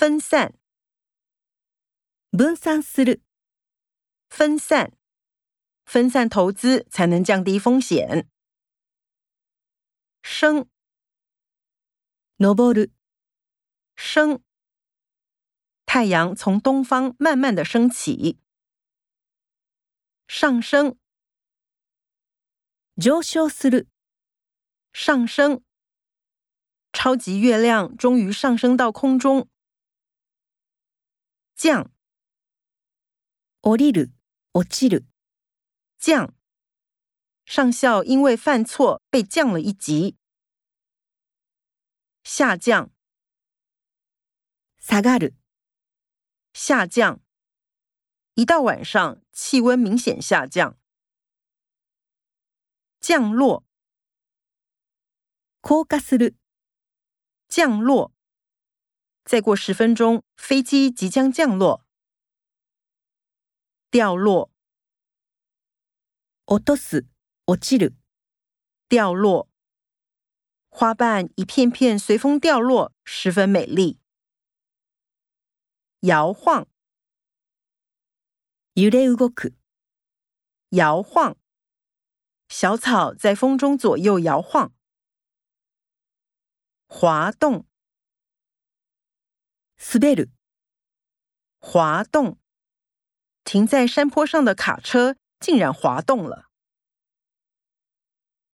分散，分散する。分散，分散投资才能降低风险。升，昇る。升，太阳从东方慢慢的升起。上升，上昇する。上升，超级月亮终于上升到空中。降，降りる、落ちる。降，上校因为犯错被降了一级。下降、下がる。下降，一到晚上气温明显下降。降落、降下する、降落。再过十分钟，飞机即将降落。掉落，オトスオキル。掉落，花瓣一片片随风掉落，十分美丽。摇晃，ゆれうごく。摇晃，小草在风中左右摇晃。滑动。s l i 滑动，停在山坡上的卡车竟然滑动了。